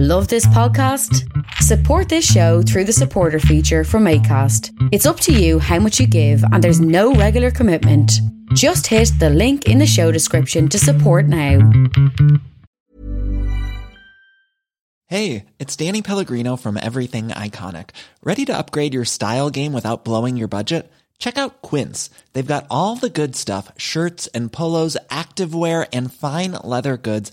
Love this podcast? Support this show through the supporter feature from ACAST. It's up to you how much you give, and there's no regular commitment. Just hit the link in the show description to support now. Hey, it's Danny Pellegrino from Everything Iconic. Ready to upgrade your style game without blowing your budget? Check out Quince. They've got all the good stuff shirts and polos, activewear, and fine leather goods,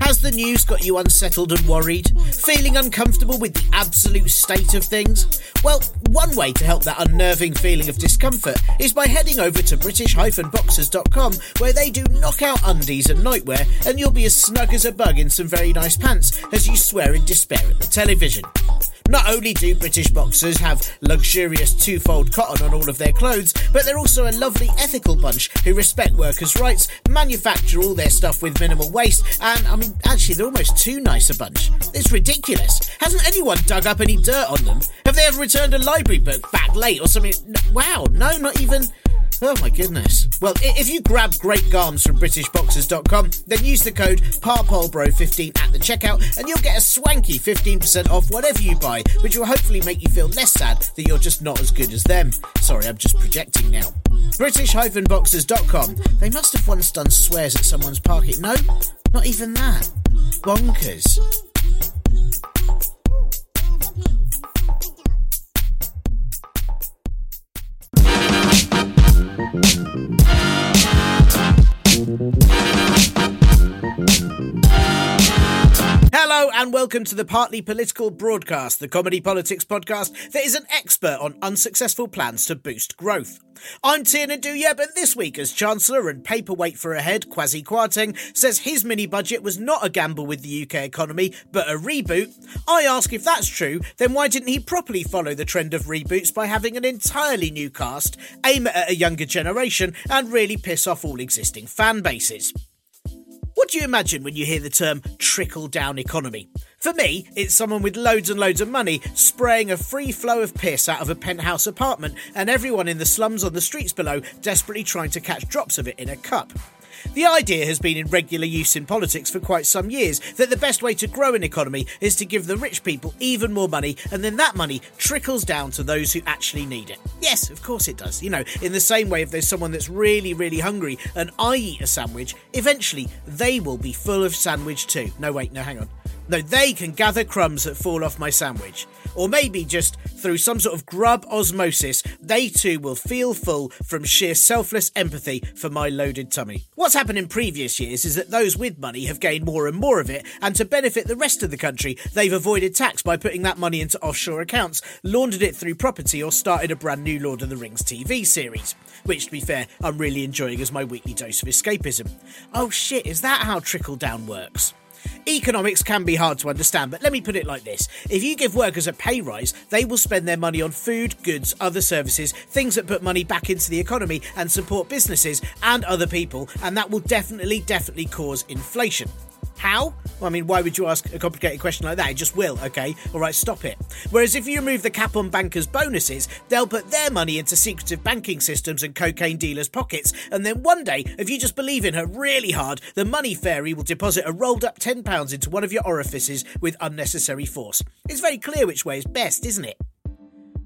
Has the news got you unsettled and worried? Feeling uncomfortable with the absolute state of things? Well, one way to help that unnerving feeling of discomfort is by heading over to British-Boxers.com where they do knockout undies and nightwear and you'll be as snug as a bug in some very nice pants as you swear in despair at the television. Not only do British boxers have luxurious two-fold cotton on all of their clothes, but they're also a lovely ethical bunch who respect workers' rights, manufacture all their stuff with minimal waste, and I mean, actually, they're almost too nice a bunch. It's ridiculous. Hasn't anyone dug up any dirt on them? Have they ever returned a library book back late or something? Wow, no, not even. Oh my goodness. Well, if you grab great garms from BritishBoxers.com, then use the code PARPOLBRO15 at the checkout and you'll get a swanky 15% off whatever you buy, which will hopefully make you feel less sad that you're just not as good as them. Sorry, I'm just projecting now. British-Boxers.com. They must have once done swears at someone's parking. No, not even that. Bonkers. Thank you. Hello and welcome to the Partly Political Broadcast, the comedy politics podcast that is an expert on unsuccessful plans to boost growth. I'm Tiernan Douieb, and this week, as Chancellor and paperweight for a head, Kwasi Kwarteng, says his mini budget was not a gamble with the UK economy, but a reboot, I ask if that's true, then why didn't he properly follow the trend of reboots by having an entirely new cast, aim at a younger generation, and really piss off all existing fan bases? What do you imagine when you hear the term trickle down economy? For me, it's someone with loads and loads of money spraying a free flow of piss out of a penthouse apartment and everyone in the slums on the streets below desperately trying to catch drops of it in a cup. The idea has been in regular use in politics for quite some years that the best way to grow an economy is to give the rich people even more money and then that money trickles down to those who actually need it. Yes, of course it does. You know, in the same way if there's someone that's really, really hungry and I eat a sandwich, eventually they will be full of sandwich too. No, wait, no, hang on. No, they can gather crumbs that fall off my sandwich. Or maybe just through some sort of grub osmosis, they too will feel full from sheer selfless empathy for my loaded tummy. What's happened in previous years is that those with money have gained more and more of it, and to benefit the rest of the country, they've avoided tax by putting that money into offshore accounts, laundered it through property, or started a brand new Lord of the Rings TV series. Which, to be fair, I'm really enjoying as my weekly dose of escapism. Oh shit, is that how trickle down works? Economics can be hard to understand, but let me put it like this. If you give workers a pay rise, they will spend their money on food, goods, other services, things that put money back into the economy and support businesses and other people, and that will definitely, definitely cause inflation. How? Well, I mean, why would you ask a complicated question like that? It just will, okay? Alright, stop it. Whereas if you remove the cap on bankers' bonuses, they'll put their money into secretive banking systems and cocaine dealers' pockets, and then one day, if you just believe in her really hard, the money fairy will deposit a rolled up £10 into one of your orifices with unnecessary force. It's very clear which way is best, isn't it?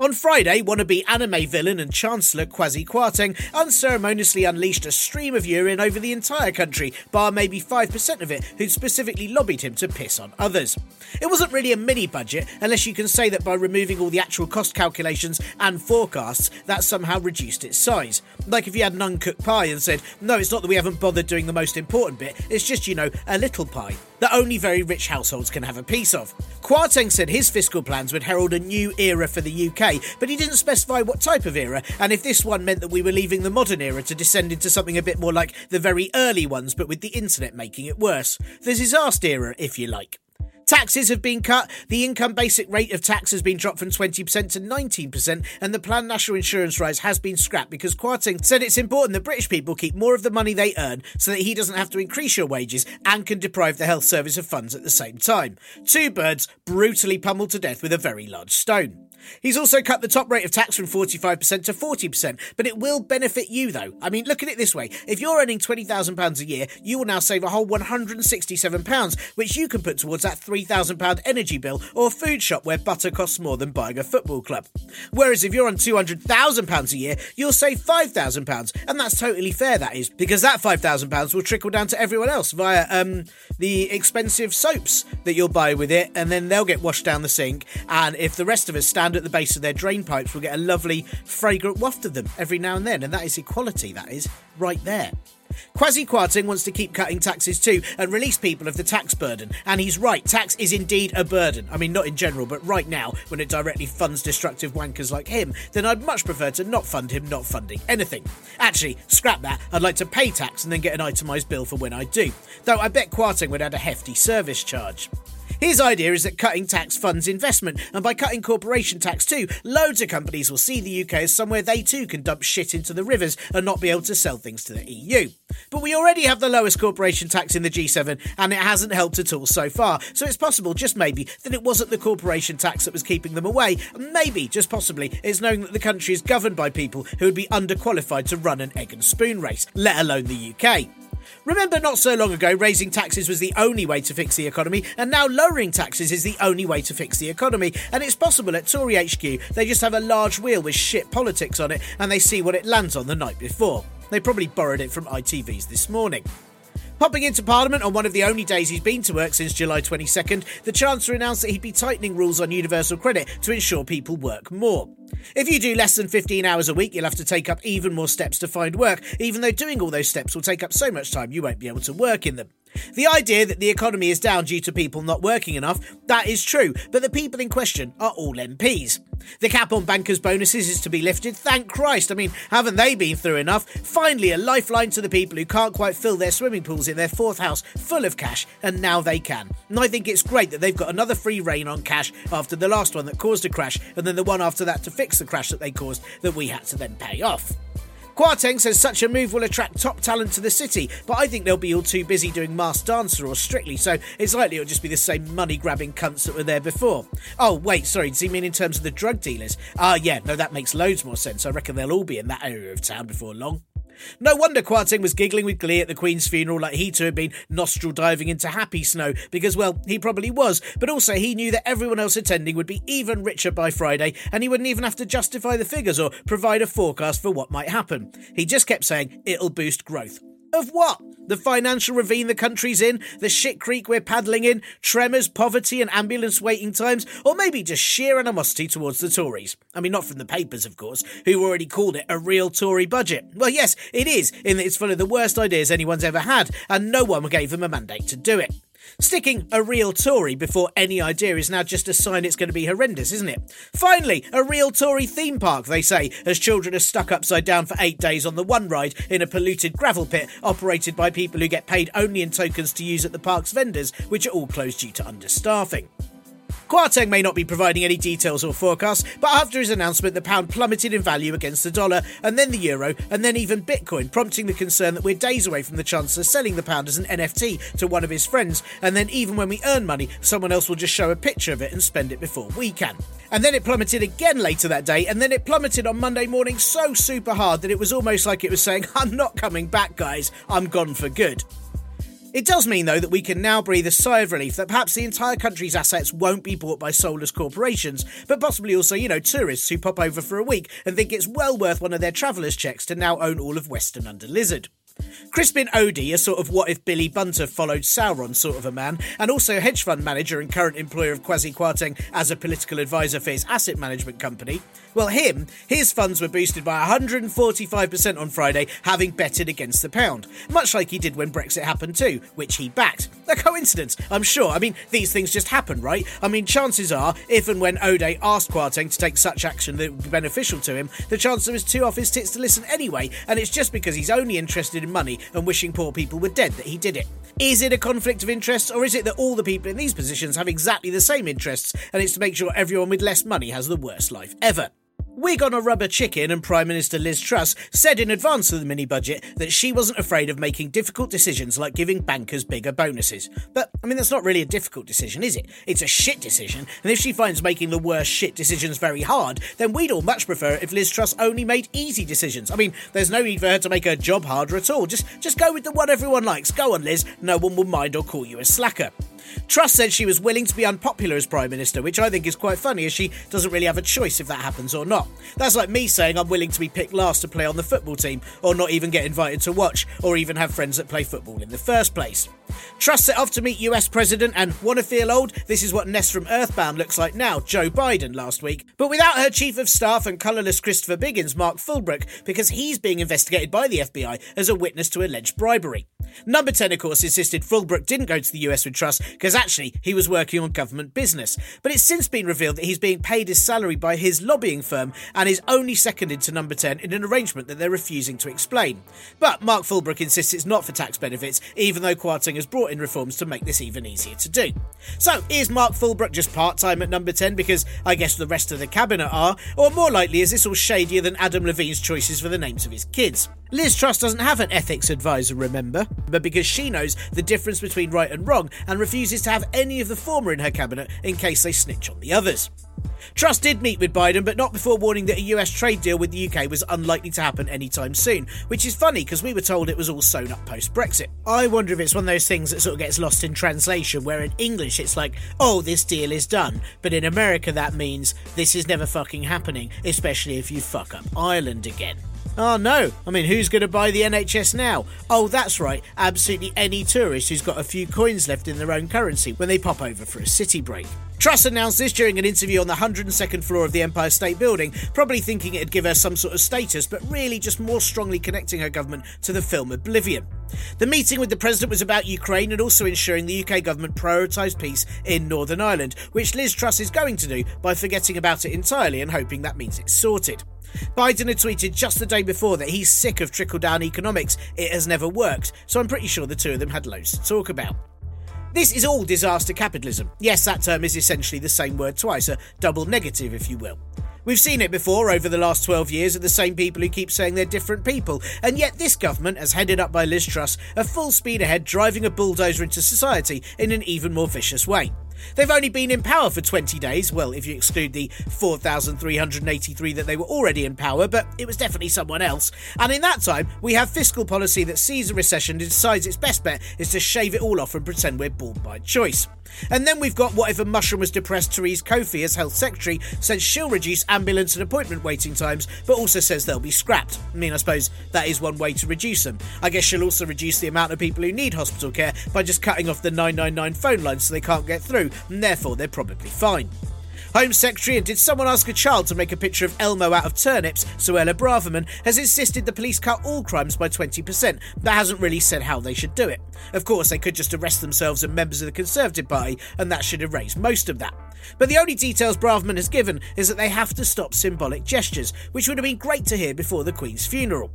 On Friday, wannabe anime villain and Chancellor Kwasi Kwarteng unceremoniously unleashed a stream of urine over the entire country, bar maybe 5% of it who'd specifically lobbied him to piss on others. It wasn't really a mini budget, unless you can say that by removing all the actual cost calculations and forecasts, that somehow reduced its size. Like if you had an uncooked pie and said, no, it's not that we haven't bothered doing the most important bit, it's just, you know, a little pie that only very rich households can have a piece of. Kwarteng said his fiscal plans would herald a new era for the UK, but he didn't specify what type of era, and if this one meant that we were leaving the modern era to descend into something a bit more like the very early ones, but with the internet making it worse. The disaster era, if you like. Taxes have been cut, the income basic rate of tax has been dropped from 20% to 19%, and the planned national insurance rise has been scrapped because Kwarteng said it's important that British people keep more of the money they earn so that he doesn't have to increase your wages and can deprive the health service of funds at the same time. Two birds brutally pummeled to death with a very large stone. He's also cut the top rate of tax from 45% to 40%, but it will benefit you though. I mean, look at it this way. If you're earning £20,000 a year, you will now save a whole £167, which you can put towards that £3,000 energy bill or food shop where butter costs more than buying a football club. Whereas if you're on £200,000 a year, you'll save £5,000, and that's totally fair, that is, because that £5,000 will trickle down to everyone else via um, the expensive soaps that you'll buy with it, and then they'll get washed down the sink. And if the rest of us stand at the base of their drain pipes, we'll get a lovely fragrant waft of them every now and then. And that is equality, that is, right there. Kwasi Kwarteng wants to keep cutting taxes too and release people of the tax burden. And he's right, tax is indeed a burden. I mean, not in general, but right now, when it directly funds destructive wankers like him, then I'd much prefer to not fund him not funding anything. Actually, scrap that, I'd like to pay tax and then get an itemised bill for when I do. Though I bet Kwarteng would add a hefty service charge. His idea is that cutting tax funds investment, and by cutting corporation tax too, loads of companies will see the UK as somewhere they too can dump shit into the rivers and not be able to sell things to the EU. But we already have the lowest corporation tax in the G7, and it hasn't helped at all so far, so it's possible, just maybe, that it wasn't the corporation tax that was keeping them away. Maybe, just possibly, it's knowing that the country is governed by people who would be underqualified to run an egg and spoon race, let alone the UK. Remember, not so long ago, raising taxes was the only way to fix the economy, and now lowering taxes is the only way to fix the economy. And it's possible at Tory HQ, they just have a large wheel with shit politics on it, and they see what it lands on the night before. They probably borrowed it from ITV's this morning. Popping into Parliament on one of the only days he's been to work since July 22nd, the Chancellor announced that he'd be tightening rules on universal credit to ensure people work more. If you do less than 15 hours a week, you'll have to take up even more steps to find work, even though doing all those steps will take up so much time you won't be able to work in them. The idea that the economy is down due to people not working enough, that is true, but the people in question are all MPs. The cap on bankers' bonuses is to be lifted, thank Christ. I mean, haven't they been through enough? Finally, a lifeline to the people who can't quite fill their swimming pools in their fourth house full of cash, and now they can. And I think it's great that they've got another free reign on cash after the last one that caused a crash, and then the one after that to fix the crash that they caused that we had to then pay off. Kwarteng says such a move will attract top talent to the city, but I think they'll be all too busy doing Masked Dancer or Strictly, so it's likely it'll just be the same money grabbing cunts that were there before. Oh, wait, sorry, does he mean in terms of the drug dealers? Ah, uh, yeah, no, that makes loads more sense. I reckon they'll all be in that area of town before long. No wonder Kwarteng was giggling with glee at the Queen's funeral like he too had been nostril diving into happy snow, because, well, he probably was, but also he knew that everyone else attending would be even richer by Friday, and he wouldn't even have to justify the figures or provide a forecast for what might happen. He just kept saying it'll boost growth. Of what? The financial ravine the country's in? The shit creek we're paddling in? Tremors, poverty, and ambulance waiting times? Or maybe just sheer animosity towards the Tories? I mean, not from the papers, of course, who already called it a real Tory budget. Well, yes, it is, in that it's full of the worst ideas anyone's ever had, and no one gave them a mandate to do it. Sticking a real Tory before any idea is now just a sign it's going to be horrendous, isn't it? Finally, a real Tory theme park, they say, as children are stuck upside down for eight days on the one ride in a polluted gravel pit operated by people who get paid only in tokens to use at the park's vendors, which are all closed due to understaffing. Kwarteng may not be providing any details or forecasts, but after his announcement, the pound plummeted in value against the dollar, and then the euro, and then even Bitcoin, prompting the concern that we're days away from the Chancellor selling the pound as an NFT to one of his friends, and then even when we earn money, someone else will just show a picture of it and spend it before we can. And then it plummeted again later that day, and then it plummeted on Monday morning so super hard that it was almost like it was saying, I'm not coming back, guys, I'm gone for good. It does mean, though, that we can now breathe a sigh of relief that perhaps the entire country's assets won't be bought by soulless corporations, but possibly also, you know, tourists who pop over for a week and think it's well worth one of their travellers' checks to now own all of Western under Lizard. Crispin Odey, a sort of what if Billy Bunter followed Sauron sort of a man, and also hedge fund manager and current employer of Kwasi Kwarteng as a political advisor for his asset management company. Well, him, his funds were boosted by 145% on Friday, having betted against the pound, much like he did when Brexit happened too, which he backed. A coincidence, I'm sure. I mean, these things just happen, right? I mean, chances are, if and when Odey asked Kwarteng to take such action that would be beneficial to him, the Chancellor was too off his tits to listen anyway, and it's just because he's only interested in money and wishing poor people were dead that he did it. Is it a conflict of interests, or is it that all the people in these positions have exactly the same interests, and it's to make sure everyone with less money has the worst life ever? Wig on a rubber chicken and Prime Minister Liz Truss said in advance of the mini budget that she wasn't afraid of making difficult decisions like giving bankers bigger bonuses. But, I mean, that's not really a difficult decision, is it? It's a shit decision, and if she finds making the worst shit decisions very hard, then we'd all much prefer if Liz Truss only made easy decisions. I mean, there's no need for her to make her job harder at all. Just, just go with the one everyone likes. Go on, Liz. No one will mind or call you a slacker. Truss said she was willing to be unpopular as Prime Minister, which I think is quite funny as she doesn't really have a choice if that happens or not. That's like me saying I'm willing to be picked last to play on the football team, or not even get invited to watch, or even have friends that play football in the first place. Truss set off to meet US President and wanna feel old? This is what Ness from Earthbound looks like now, Joe Biden last week. But without her Chief of Staff and colourless Christopher Biggins, Mark Fullbrook, because he's being investigated by the FBI as a witness to alleged bribery. Number 10, of course, insisted Fullbrook didn't go to the US with Truss because actually he was working on government business. But it's since been revealed that he's being paid his salary by his lobbying firm and is only seconded to Number 10 in an arrangement that they're refusing to explain. But Mark Fullbrook insists it's not for tax benefits, even though Kwarteng has brought in reforms to make this even easier to do. So, is Mark Fullbrook just part time at Number 10 because I guess the rest of the cabinet are? Or more likely, is this all shadier than Adam Levine's choices for the names of his kids? Liz Truss doesn't have an ethics advisor, remember? But because she knows the difference between right and wrong and refuses to have any of the former in her cabinet in case they snitch on the others. Truss did meet with Biden, but not before warning that a US trade deal with the UK was unlikely to happen anytime soon, which is funny because we were told it was all sewn up post Brexit. I wonder if it's one of those things that sort of gets lost in translation, where in English it's like, oh, this deal is done, but in America that means this is never fucking happening, especially if you fuck up Ireland again. Oh no, I mean, who's going to buy the NHS now? Oh, that's right, absolutely any tourist who's got a few coins left in their own currency when they pop over for a city break. Truss announced this during an interview on the 102nd floor of the Empire State Building, probably thinking it'd give her some sort of status, but really just more strongly connecting her government to the film Oblivion. The meeting with the President was about Ukraine and also ensuring the UK government prioritised peace in Northern Ireland, which Liz Truss is going to do by forgetting about it entirely and hoping that means it's sorted. Biden had tweeted just the day before that he's sick of trickle down economics, it has never worked, so I'm pretty sure the two of them had loads to talk about. This is all disaster capitalism. Yes, that term is essentially the same word twice, a double negative, if you will. We've seen it before over the last 12 years of the same people who keep saying they're different people, and yet this government, as headed up by Liz Truss, are full speed ahead driving a bulldozer into society in an even more vicious way. They've only been in power for 20 days, well, if you exclude the 4,383 that they were already in power, but it was definitely someone else. And in that time, we have fiscal policy that sees a recession and decides its best bet is to shave it all off and pretend we're bald by choice. And then we've got whatever mushroom was depressed Therese Coffey as Health Secretary says she'll reduce ambulance and appointment waiting times, but also says they'll be scrapped. I mean, I suppose that is one way to reduce them. I guess she'll also reduce the amount of people who need hospital care by just cutting off the 999 phone lines so they can't get through, and therefore they're probably fine. Home Secretary and did someone ask a child to make a picture of Elmo out of turnips, Suella Braverman has insisted the police cut all crimes by 20%, but hasn't really said how they should do it. Of course, they could just arrest themselves and members of the Conservative Party, and that should erase most of that. But the only details Braverman has given is that they have to stop symbolic gestures, which would have been great to hear before the Queen's funeral.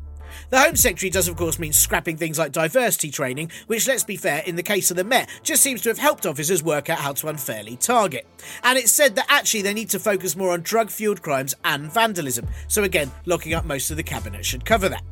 The Home Secretary does, of course, mean scrapping things like diversity training, which, let's be fair, in the case of the Met, just seems to have helped officers work out how to unfairly target. And it's said that actually they need to focus more on drug fueled crimes and vandalism, so again, locking up most of the cabinet should cover that.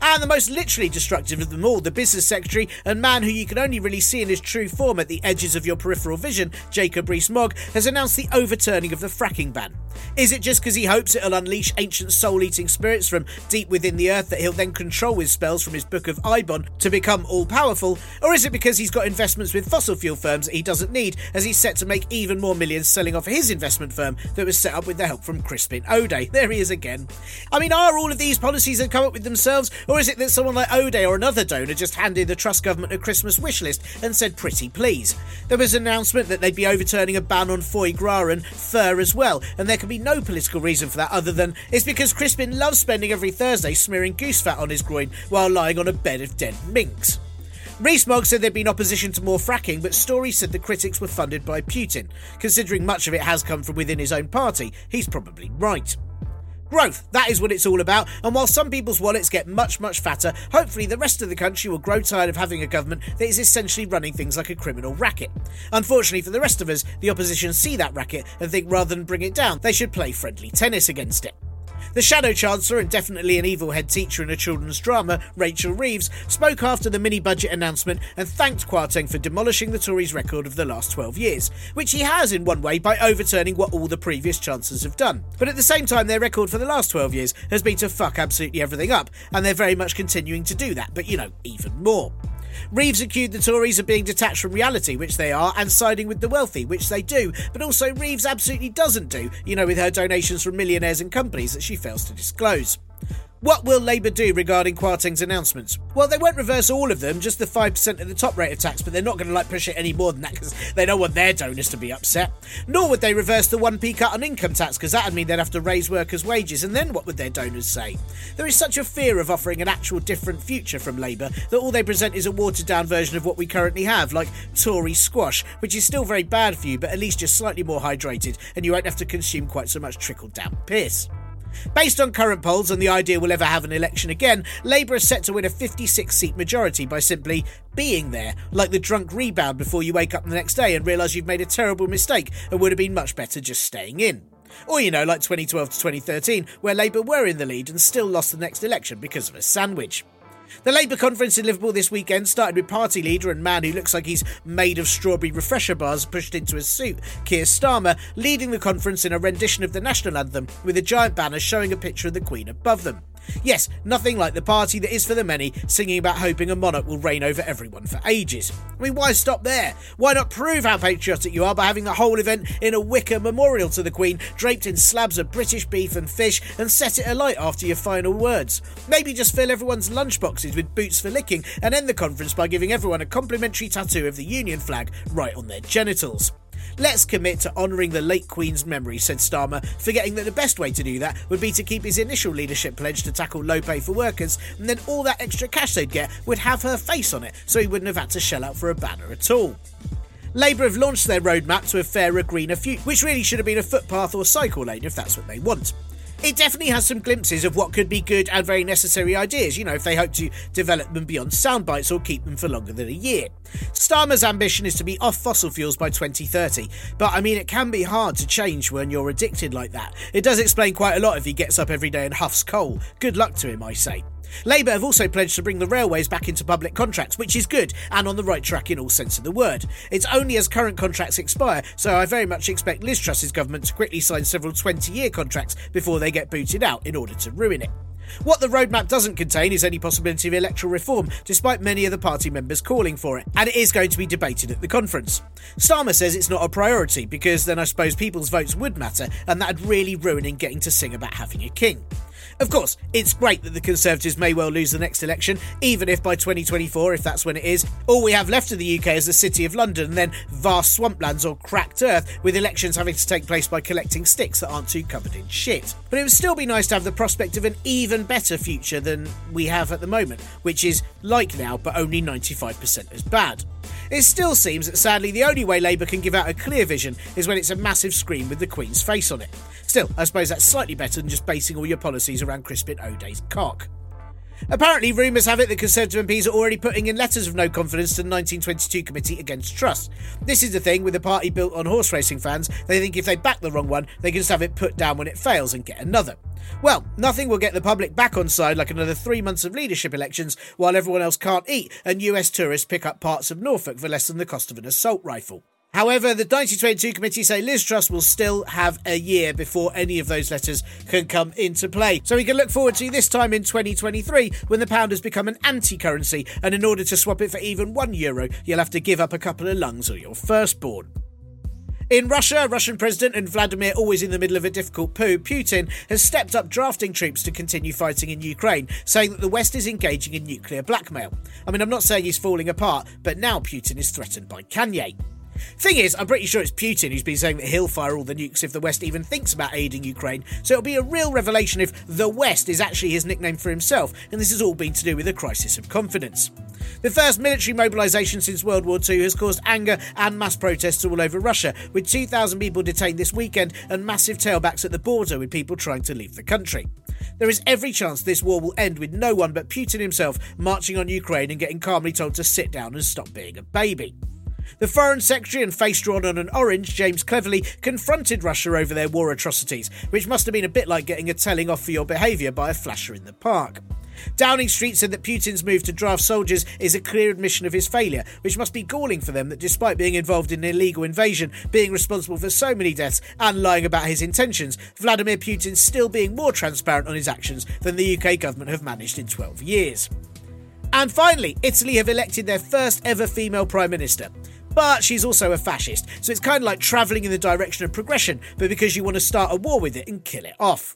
And the most literally destructive of them all, the business secretary and man who you can only really see in his true form at the edges of your peripheral vision, Jacob Rees-Mogg, has announced the overturning of the fracking ban. Is it just because he hopes it'll unleash ancient soul-eating spirits from deep within the earth that he'll then control with spells from his book of Eibon to become all-powerful, or is it because he's got investments with fossil fuel firms that he doesn't need as he's set to make even more millions selling off his investment firm that was set up with the help from Crispin Odey? There he is again. I mean, are all of these policies that come up with themselves, or is it that someone like Odey or another donor just handed the Truss government a Christmas wish list and said pretty please? There was an announcement that they'd be overturning a ban on foie gras and fur as well, and there can be no political reason for that other than it's because Crispin loves spending every Thursday smearing goose fat on his groin while lying on a bed of dead minks. Rees-Mogg said there'd been opposition to more fracking, but Storey said the critics were funded by Putin. Considering much of it has come from within his own party, he's probably right. Growth, that is what it's all about, and while some people's wallets get much, much fatter, hopefully the rest of the country will grow tired of having a government that is essentially running things like a criminal racket. Unfortunately for the rest of us, the opposition see that racket and think rather than bring it down, they should play friendly tennis against it. The Shadow Chancellor and definitely an evil head teacher in a children's drama, Rachel Reeves, spoke after the mini budget announcement and thanked Kwarteng for demolishing the Tories' record of the last 12 years, which he has in one way by overturning what all the previous chancellors have done. But at the same time, their record for the last 12 years has been to fuck absolutely everything up, and they're very much continuing to do that, but you know, even more. Reeves accused the Tories of being detached from reality, which they are, and siding with the wealthy, which they do. But also, Reeves absolutely doesn't do, you know, with her donations from millionaires and companies that she fails to disclose. What will Labour do regarding Kwarteng's announcements? Well, they won't reverse all of them, just the 5% of the top rate of tax, but they're not going to like push it any more than that because they don't want their donors to be upset. Nor would they reverse the 1p cut on income tax because that would mean they'd have to raise workers' wages, and then what would their donors say? There is such a fear of offering an actual different future from Labour that all they present is a watered down version of what we currently have, like Tory squash, which is still very bad for you, but at least you're slightly more hydrated, and you won't have to consume quite so much trickled down piss. Based on current polls and the idea we'll ever have an election again, Labour is set to win a 56 seat majority by simply being there, like the drunk rebound before you wake up the next day and realise you've made a terrible mistake and would have been much better just staying in. Or, you know, like 2012 to 2013, where Labour were in the lead and still lost the next election because of a sandwich. The Labour conference in Liverpool this weekend started with party leader and man who looks like he's made of strawberry refresher bars pushed into a suit, Keir Starmer, leading the conference in a rendition of the national anthem with a giant banner showing a picture of the Queen above them. Yes, nothing like the party that is for the many, singing about hoping a monarch will reign over everyone for ages. I mean, why stop there? Why not prove how patriotic you are by having the whole event in a wicker memorial to the Queen, draped in slabs of British beef and fish, and set it alight after your final words? Maybe just fill everyone's lunchboxes with boots for licking and end the conference by giving everyone a complimentary tattoo of the Union flag right on their genitals. Let's commit to honouring the late Queen's memory, said Starmer, forgetting that the best way to do that would be to keep his initial leadership pledge to tackle low pay for workers, and then all that extra cash they'd get would have her face on it, so he wouldn't have had to shell out for a banner at all. Labour have launched their roadmap to a fairer, greener future, which really should have been a footpath or cycle lane if that's what they want it definitely has some glimpses of what could be good and very necessary ideas, you know, if they hope to develop them beyond sound bites or keep them for longer than a year. Starmer's ambition is to be off fossil fuels by 2030, but I mean, it can be hard to change when you're addicted like that. It does explain quite a lot if he gets up every day and huffs coal. Good luck to him, I say. Labour have also pledged to bring the railways back into public contracts, which is good and on the right track in all sense of the word. It's only as current contracts expire, so I very much expect Liz Truss's government to quickly sign several 20 year contracts before they get booted out in order to ruin it. What the roadmap doesn't contain is any possibility of electoral reform, despite many of the party members calling for it, and it is going to be debated at the conference. Starmer says it's not a priority because then I suppose people's votes would matter, and that'd really ruin in getting to sing about having a king. Of course, it's great that the Conservatives may well lose the next election, even if by 2024, if that's when it is, all we have left of the UK is the City of London and then vast swamplands or cracked earth, with elections having to take place by collecting sticks that aren't too covered in shit. But it would still be nice to have the prospect of an even better future than we have at the moment, which is like now, but only 95% as bad. It still seems that sadly the only way Labour can give out a clear vision is when it's a massive screen with the Queen's face on it. Still, I suppose that's slightly better than just basing all your policies around Crispin Odey's cock. Apparently, rumours have it that Conservative MPs are already putting in letters of no confidence to the 1922 Committee Against Truss. This is the thing with a party built on horse racing fans, they think if they back the wrong one, they can just have it put down when it fails and get another. Well, nothing will get the public back on side like another three months of leadership elections while everyone else can't eat and US tourists pick up parts of Norfolk for less than the cost of an assault rifle. However, the 1922 committee say Liz Truss will still have a year before any of those letters can come into play. So we can look forward to this time in 2023 when the pound has become an anti currency, and in order to swap it for even one euro, you'll have to give up a couple of lungs or your firstborn. In Russia, Russian President and Vladimir, always in the middle of a difficult poo, Putin has stepped up drafting troops to continue fighting in Ukraine, saying that the West is engaging in nuclear blackmail. I mean, I'm not saying he's falling apart, but now Putin is threatened by Kanye. Thing is, I'm pretty sure it's Putin who's been saying that he'll fire all the nukes if the West even thinks about aiding Ukraine, so it'll be a real revelation if the West is actually his nickname for himself, and this has all been to do with a crisis of confidence. The first military mobilisation since World War II has caused anger and mass protests all over Russia, with 2,000 people detained this weekend and massive tailbacks at the border with people trying to leave the country. There is every chance this war will end with no one but Putin himself marching on Ukraine and getting calmly told to sit down and stop being a baby. The Foreign Secretary and face drawn on an orange, James Cleverly, confronted Russia over their war atrocities, which must have been a bit like getting a telling off for your behaviour by a flasher in the park. Downing Street said that Putin's move to draft soldiers is a clear admission of his failure, which must be galling for them that despite being involved in an illegal invasion, being responsible for so many deaths, and lying about his intentions, Vladimir Putin's still being more transparent on his actions than the UK government have managed in 12 years. And finally, Italy have elected their first ever female Prime Minister but she's also a fascist, so it's kind of like travelling in the direction of progression, but because you want to start a war with it and kill it off.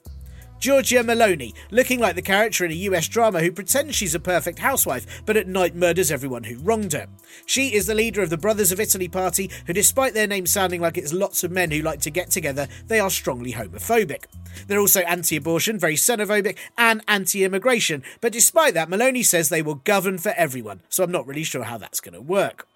Giorgia Meloni, looking like the character in a US drama who pretends she's a perfect housewife, but at night murders everyone who wronged her. She is the leader of the Brothers of Italy party, who, despite their name sounding like it's lots of men who like to get together, they are strongly homophobic. They're also anti abortion, very xenophobic, and anti immigration, but despite that, Maloney says they will govern for everyone, so I'm not really sure how that's going to work.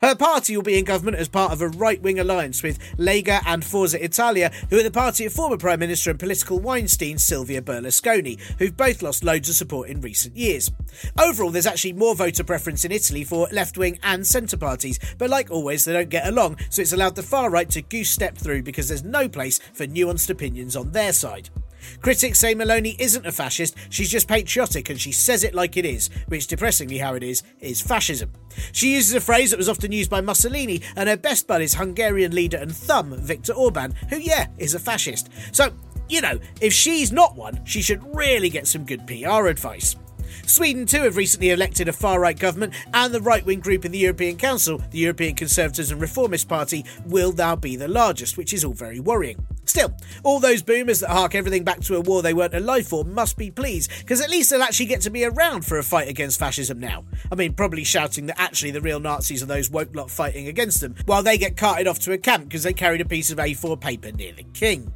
Her party will be in government as part of a right wing alliance with Lega and Forza Italia, who are the party of former Prime Minister and political Weinstein Silvio Berlusconi, who've both lost loads of support in recent years. Overall, there's actually more voter preference in Italy for left wing and centre parties, but like always, they don't get along, so it's allowed the far right to goose step through because there's no place for nuanced opinions on their side. Critics say Meloni isn't a fascist, she's just patriotic and she says it like it is, which, depressingly how it is, is fascism. She uses a phrase that was often used by Mussolini, and her best bud is Hungarian leader and thumb Viktor Orban, who, yeah, is a fascist. So, you know, if she's not one, she should really get some good PR advice. Sweden, too, have recently elected a far right government, and the right wing group in the European Council, the European Conservatives and Reformist Party, will now be the largest, which is all very worrying. Still, all those boomers that hark everything back to a war they weren't alive for must be pleased, because at least they'll actually get to be around for a fight against fascism now. I mean, probably shouting that actually the real Nazis are those woke lot fighting against them, while they get carted off to a camp because they carried a piece of A4 paper near the king.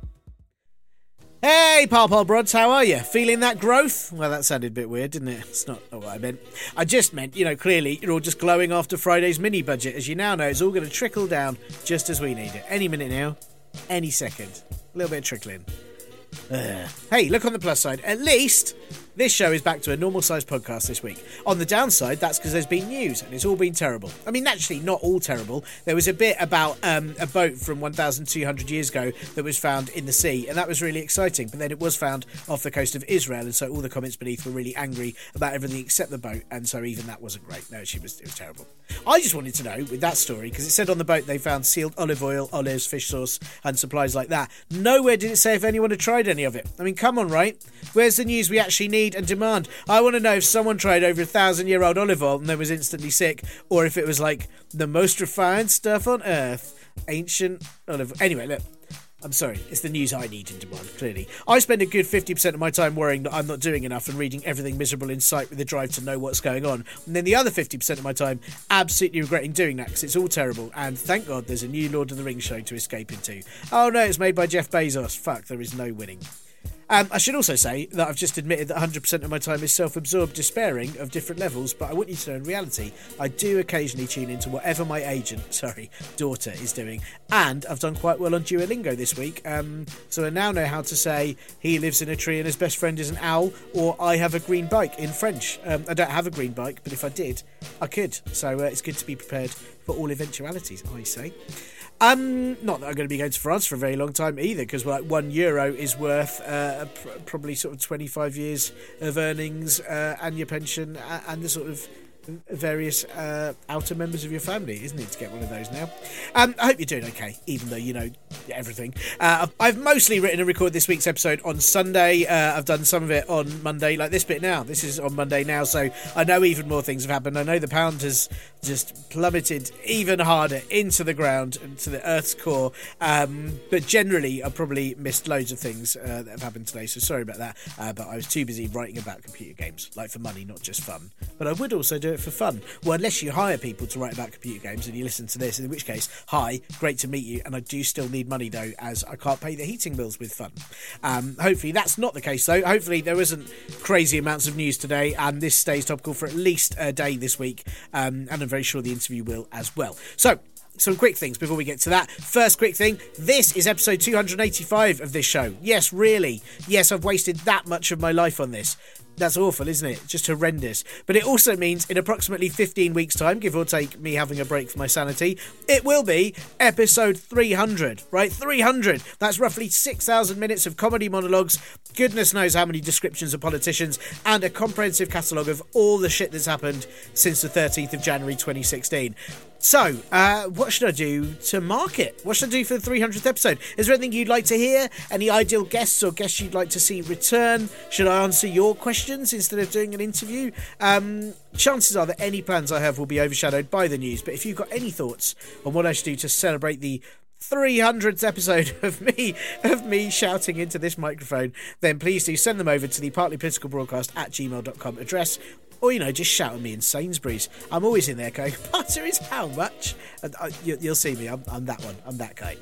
Hey, Pal Brods, how are you? Feeling that growth? Well, that sounded a bit weird, didn't it? It's not what I meant. I just meant, you know, clearly you're all just glowing after Friday's mini budget. As you now know, it's all going to trickle down just as we need it. Any minute now, any second. A little bit of trickling. Ugh. Hey, look on the plus side. At least this show is back to a normal sized podcast this week. On the downside, that's because there's been news and it's all been terrible. I mean, naturally, not all terrible. There was a bit about um, a boat from 1,200 years ago that was found in the sea, and that was really exciting. But then it was found off the coast of Israel, and so all the comments beneath were really angry about everything except the boat, and so even that wasn't great. No, she was, it was terrible. I just wanted to know with that story, because it said on the boat they found sealed olive oil, olives, fish sauce, and supplies like that. Nowhere did it say if anyone had tried any of it. I mean, come on, right? Where's the news we actually need? Need and demand. I want to know if someone tried over a thousand year old olive oil and then was instantly sick, or if it was like the most refined stuff on earth. Ancient olive. Anyway, look. I'm sorry, it's the news I need and demand, clearly. I spend a good 50% of my time worrying that I'm not doing enough and reading everything miserable in sight with the drive to know what's going on. And then the other 50% of my time absolutely regretting doing that because it's all terrible. And thank God there's a new Lord of the Rings show to escape into. Oh no, it's made by Jeff Bezos. Fuck, there is no winning. Um, I should also say that I've just admitted that 100% of my time is self absorbed despairing of different levels, but I want you to know in reality, I do occasionally tune into whatever my agent, sorry, daughter is doing. And I've done quite well on Duolingo this week, um, so I now know how to say he lives in a tree and his best friend is an owl, or I have a green bike in French. Um, I don't have a green bike, but if I did, I could. So uh, it's good to be prepared for all eventualities, I say. Not that I'm going to be going to France for a very long time either, because like one euro is worth uh, pr- probably sort of 25 years of earnings uh, and your pension and the sort of various uh, outer members of your family, isn't it, to get one of those now? Um, I hope you're doing okay, even though you know everything. Uh, I've mostly written and recorded this week's episode on Sunday. Uh, I've done some of it on Monday, like this bit now. This is on Monday now, so I know even more things have happened. I know the pound has just plummeted even harder into the ground, into the Earth's core. Um, but generally, I probably missed loads of things uh, that have happened today, so sorry about that. Uh, but I was too busy writing about computer games, like for money, not just fun. But I would also do it for fun. Well, unless you hire people to write about computer games and you listen to this, in which case, hi, great to meet you. And I do still need money though, as I can't pay the heating bills with fun. Um, hopefully, that's not the case though. Hopefully, there isn't crazy amounts of news today, and this stays topical for at least a day this week. Um, and I'm very sure the interview will as well. So, some quick things before we get to that. First, quick thing this is episode 285 of this show. Yes, really. Yes, I've wasted that much of my life on this. That's awful, isn't it? Just horrendous. But it also means in approximately 15 weeks' time, give or take me having a break for my sanity, it will be episode 300, right? 300. That's roughly 6,000 minutes of comedy monologues, goodness knows how many descriptions of politicians, and a comprehensive catalogue of all the shit that's happened since the 13th of January 2016. So, uh, what should I do to mark it? What should I do for the 300th episode? Is there anything you'd like to hear? Any ideal guests or guests you'd like to see return? Should I answer your questions instead of doing an interview? Um, chances are that any plans I have will be overshadowed by the news, but if you've got any thoughts on what I should do to celebrate the 300th episode of me of me shouting into this microphone, then please do send them over to the partly political broadcast at gmail.com address or, you know, just shout at me in Sainsbury's. I'm always in there going, butter is how much? And uh, you, will see me. I'm, I'm that one. I'm that guy.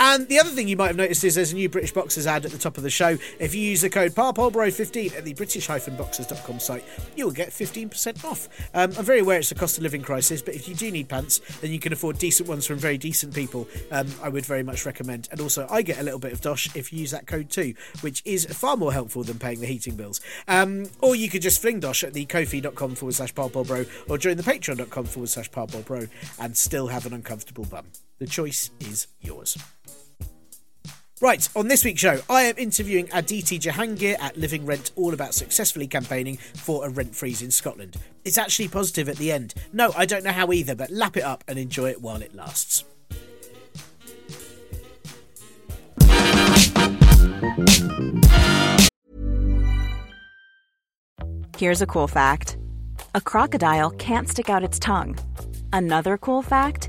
And the other thing you might have noticed is there's a new British Boxers ad at the top of the show. If you use the code PARPOLBRO15 at the British-Boxers.com site, you will get 15% off. Um, I'm very aware it's a cost of living crisis, but if you do need pants and you can afford decent ones from very decent people, um, I would very much recommend. And also, I get a little bit of dosh if you use that code too, which is far more helpful than paying the heating bills. Um, or you could just fling dosh at the kofi.com forward slash parpolbro or join the patreon.com forward slash parpolbro and still have an uncomfortable bum. The choice is yours. Right, on this week's show, I am interviewing Aditi Jehangir at Living Rent all about successfully campaigning for a rent freeze in Scotland. It's actually positive at the end. No, I don't know how either, but lap it up and enjoy it while it lasts. Here's a cool fact a crocodile can't stick out its tongue. Another cool fact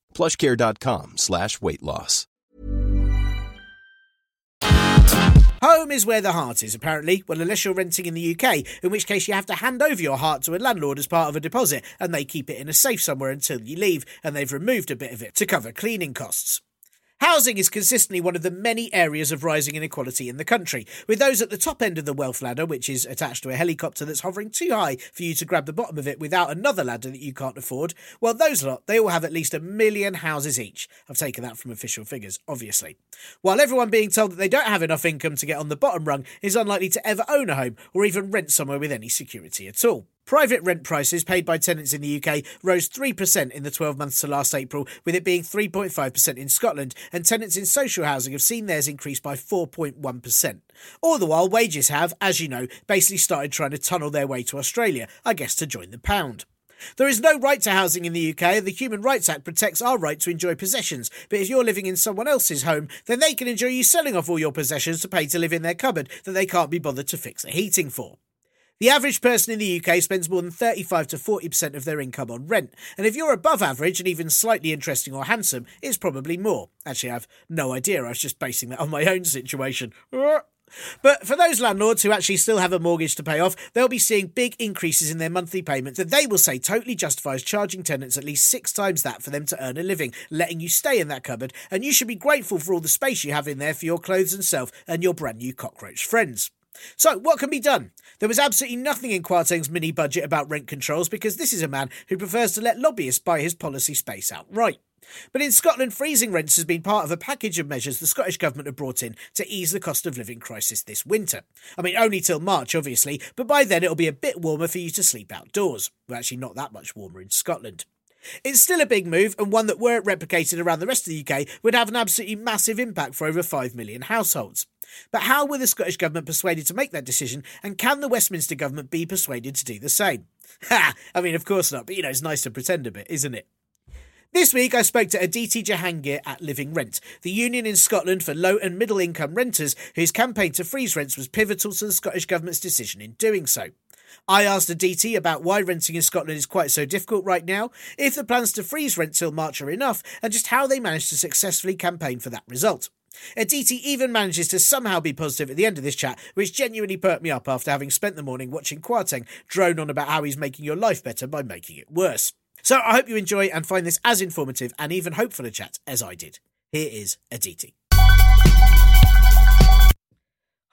plushcare.com slash weight loss. Home is where the heart is, apparently. Well, unless you're renting in the UK, in which case you have to hand over your heart to a landlord as part of a deposit, and they keep it in a safe somewhere until you leave, and they've removed a bit of it to cover cleaning costs. Housing is consistently one of the many areas of rising inequality in the country, with those at the top end of the wealth ladder, which is attached to a helicopter that's hovering too high for you to grab the bottom of it without another ladder that you can't afford. Well, those lot, they all have at least a million houses each. I've taken that from official figures, obviously. While everyone being told that they don't have enough income to get on the bottom rung is unlikely to ever own a home or even rent somewhere with any security at all. Private rent prices paid by tenants in the UK rose 3% in the 12 months to last April, with it being 3.5% in Scotland, and tenants in social housing have seen theirs increase by 4.1%. All the while, wages have, as you know, basically started trying to tunnel their way to Australia, I guess to join the pound. There is no right to housing in the UK. The Human Rights Act protects our right to enjoy possessions. But if you're living in someone else's home, then they can enjoy you selling off all your possessions to pay to live in their cupboard that they can't be bothered to fix the heating for. The average person in the UK spends more than 35 to 40% of their income on rent, and if you're above average and even slightly interesting or handsome, it's probably more. Actually, I have no idea, I was just basing that on my own situation. But for those landlords who actually still have a mortgage to pay off, they'll be seeing big increases in their monthly payments that they will say totally justifies charging tenants at least six times that for them to earn a living, letting you stay in that cupboard, and you should be grateful for all the space you have in there for your clothes and self and your brand new cockroach friends. So, what can be done? There was absolutely nothing in Kwarteng's mini budget about rent controls because this is a man who prefers to let lobbyists buy his policy space outright. But in Scotland, freezing rents has been part of a package of measures the Scottish Government have brought in to ease the cost of living crisis this winter. I mean, only till March, obviously, but by then it'll be a bit warmer for you to sleep outdoors. Well, actually, not that much warmer in Scotland. It's still a big move, and one that, were it replicated around the rest of the UK, would have an absolutely massive impact for over 5 million households. But how were the Scottish Government persuaded to make that decision, and can the Westminster Government be persuaded to do the same? Ha! I mean, of course not, but you know, it's nice to pretend a bit, isn't it? This week, I spoke to Aditi Jehangir at Living Rent, the union in Scotland for low and middle income renters, whose campaign to freeze rents was pivotal to the Scottish Government's decision in doing so. I asked Aditi about why renting in Scotland is quite so difficult right now, if the plans to freeze rent till March are enough, and just how they managed to successfully campaign for that result. Aditi even manages to somehow be positive at the end of this chat, which genuinely perked me up after having spent the morning watching Kwarteng drone on about how he's making your life better by making it worse. So I hope you enjoy and find this as informative and even hopeful a chat as I did. Here is Aditi.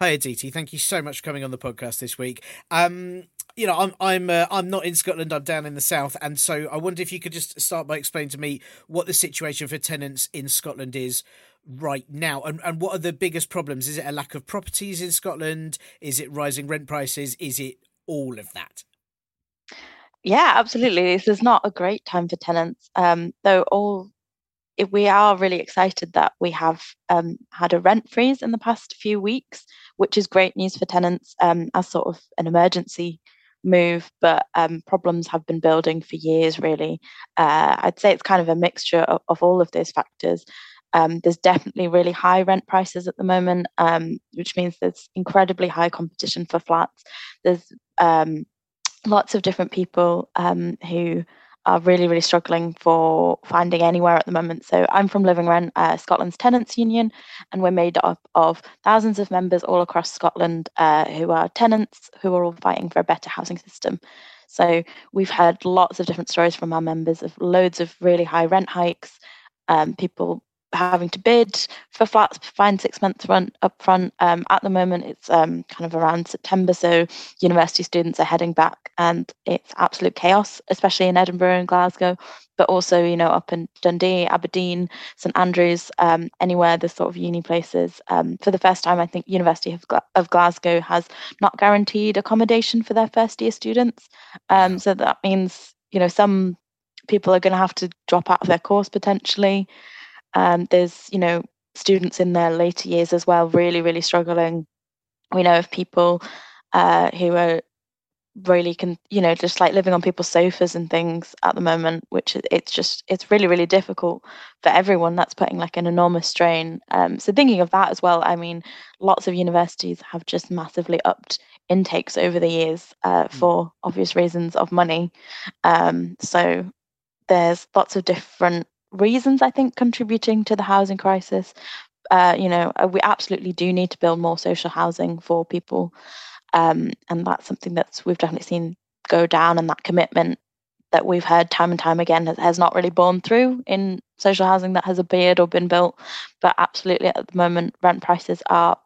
Hi Aditi, thank you so much for coming on the podcast this week. Um, you know, I'm I'm uh, I'm not in Scotland. I'm down in the south, and so I wonder if you could just start by explaining to me what the situation for tenants in Scotland is right now, and and what are the biggest problems? Is it a lack of properties in Scotland? Is it rising rent prices? Is it all of that? Yeah, absolutely. This is not a great time for tenants. Um, though all we are really excited that we have um, had a rent freeze in the past few weeks, which is great news for tenants um, as sort of an emergency move, but um, problems have been building for years, really. Uh, I'd say it's kind of a mixture of, of all of those factors. Um, there's definitely really high rent prices at the moment, um, which means there's incredibly high competition for flats. There's um, lots of different people um, who are really, really struggling for finding anywhere at the moment. So I'm from Living Rent, uh, Scotland's tenants union, and we're made up of thousands of members all across Scotland uh, who are tenants who are all fighting for a better housing system. So we've had lots of different stories from our members of loads of really high rent hikes, um, people having to bid for flats find six months rent up front. Um, at the moment, it's um, kind of around September, so university students are heading back, and it's absolute chaos, especially in Edinburgh and Glasgow, but also you know up in Dundee, Aberdeen, St Andrews, um, anywhere the sort of uni places. Um, for the first time, I think University of, of, Glasgow has not guaranteed accommodation for their first year students, um, so that means you know some people are going to have to drop out of their course potentially. Um, there's, you know, students in their later years as well, really, really struggling. We know of people uh, who are really can you know just like living on people's sofas and things at the moment which it's just it's really really difficult for everyone that's putting like an enormous strain um, so thinking of that as well i mean lots of universities have just massively upped intakes over the years uh, mm. for obvious reasons of money um, so there's lots of different reasons, I think, contributing to the housing crisis. Uh, you know, uh, we absolutely do need to build more social housing for people, um, and that's something that we've definitely seen go down. And that commitment that we've heard time and time again has, has not really borne through in social housing that has appeared or been built. But absolutely, at the moment, rent prices are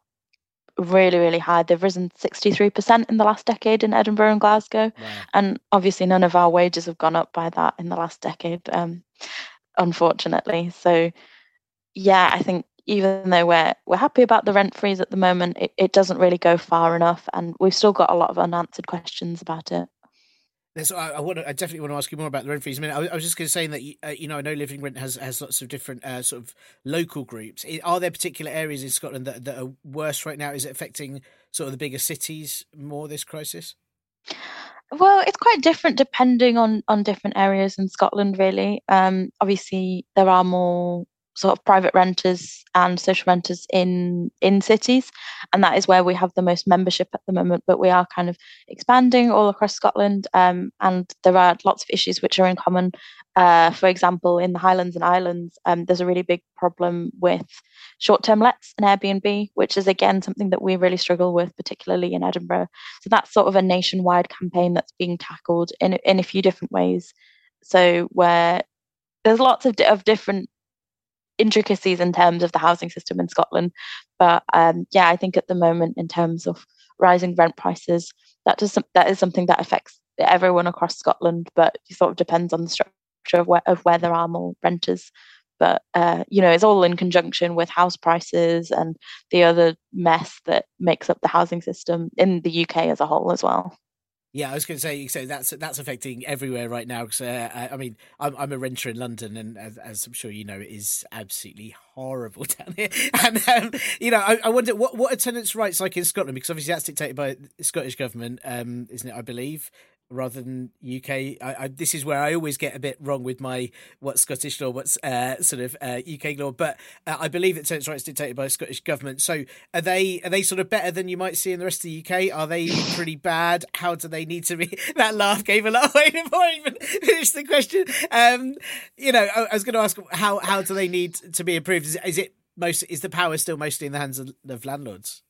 really, really high. They've risen 63% in the last decade in Edinburgh and Glasgow. Wow. And obviously, none of our wages have gone up by that in the last decade, um, unfortunately. So, yeah, I think even though we're we're happy about the rent freeze at the moment, it, it doesn't really go far enough, and we've still got a lot of unanswered questions about it. I, I, want to, I definitely want to ask you more about the rent freeze. I mean, I, I was just going to say that uh, you know I know Living Rent has has lots of different uh, sort of local groups. Are there particular areas in Scotland that that are worse right now? Is it affecting sort of the bigger cities more this crisis? Well, it's quite different depending on on different areas in Scotland. Really, um, obviously there are more sort of private renters and social renters in in cities. And that is where we have the most membership at the moment but we are kind of expanding all across scotland um, and there are lots of issues which are in common. Uh, for example in the highlands and islands um, there's a really big problem with short-term lets and airbnb which is again something that we really struggle with particularly in edinburgh. So that's sort of a nationwide campaign that's being tackled in, in a few different ways. So where there's lots of, of different intricacies in terms of the housing system in Scotland. But um, yeah, I think at the moment, in terms of rising rent prices, that does that is something that affects everyone across Scotland. But it sort of depends on the structure of where of where there are more renters. But uh, you know, it's all in conjunction with house prices and the other mess that makes up the housing system in the UK as a whole as well. Yeah, I was going to say, so that's that's affecting everywhere right now. Because uh, I mean, I'm I'm a renter in London, and as, as, I'm sure you know, it is absolutely horrible down here. And um, you know, I, I, wonder what what are tenants' rights like in Scotland? Because obviously that's dictated by the Scottish government, um, isn't it? I believe rather than UK. I, I, this is where I always get a bit wrong with my what's Scottish law, what's uh, sort of uh, UK law. But uh, I believe that tenants' rights dictated by the Scottish government. So are they are they sort of better than you might see in the rest of the UK? Are they pretty bad? How do they need to be? That laugh gave a lot away before I even finished the question. Um, you know, I, I was going to ask how how do they need to be improved? Is, is it most is the power still mostly in the hands of, of landlords?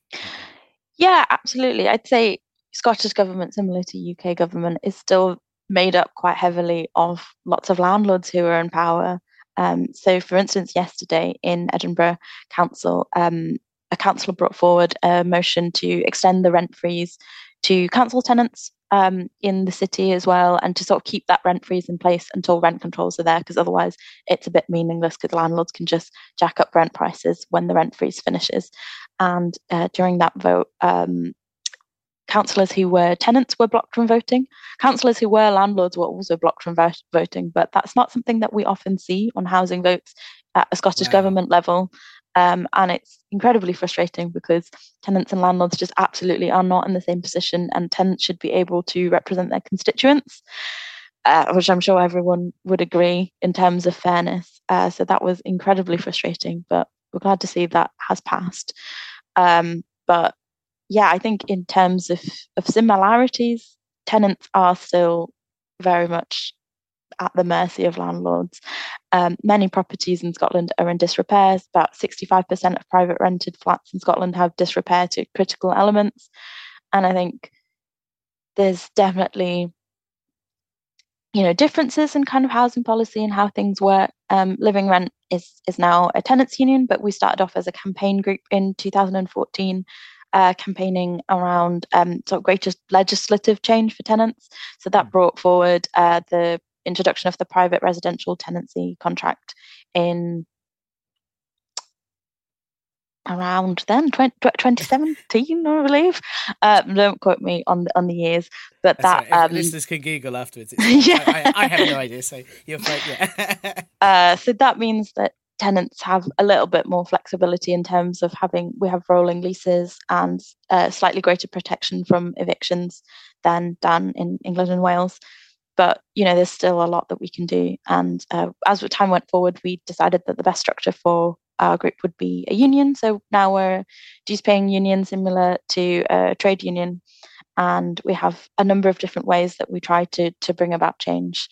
Yeah, absolutely. I'd say Scottish government, similar to UK government, is still made up quite heavily of lots of landlords who are in power. Um, so, for instance, yesterday in Edinburgh Council, um, a councillor brought forward a motion to extend the rent freeze to council tenants um, in the city as well, and to sort of keep that rent freeze in place until rent controls are there, because otherwise it's a bit meaningless because landlords can just jack up rent prices when the rent freeze finishes. And uh, during that vote, um, councillors who were tenants were blocked from voting. Councillors who were landlords were also blocked from voting, but that's not something that we often see on housing votes at a Scottish wow. government level. Um, and it's incredibly frustrating because tenants and landlords just absolutely are not in the same position, and tenants should be able to represent their constituents, uh, which I'm sure everyone would agree in terms of fairness. Uh, so that was incredibly frustrating, but we're glad to see that has passed. Um, but yeah, I think in terms of, of similarities, tenants are still very much at the mercy of landlords. Um, many properties in Scotland are in disrepair. About 65% of private rented flats in Scotland have disrepair to critical elements. And I think there's definitely you know differences in kind of housing policy and how things work. Um, Living Rent is is now a tenants union, but we started off as a campaign group in 2014 uh, campaigning around um, sort of greater legislative change for tenants. So that hmm. brought forward uh, the introduction of the private residential tenancy contract in around then 20, 2017 i believe um, don't quote me on the on the years but That's that um, listeners can google afterwards yeah. I, I, I, have no idea so you're fine yeah uh, so that means that tenants have a little bit more flexibility in terms of having we have rolling leases and uh, slightly greater protection from evictions than done in England and Wales. But you know, there's still a lot that we can do. And uh, as time went forward, we decided that the best structure for our group would be a union. So now we're dues-paying union, similar to a trade union, and we have a number of different ways that we try to to bring about change.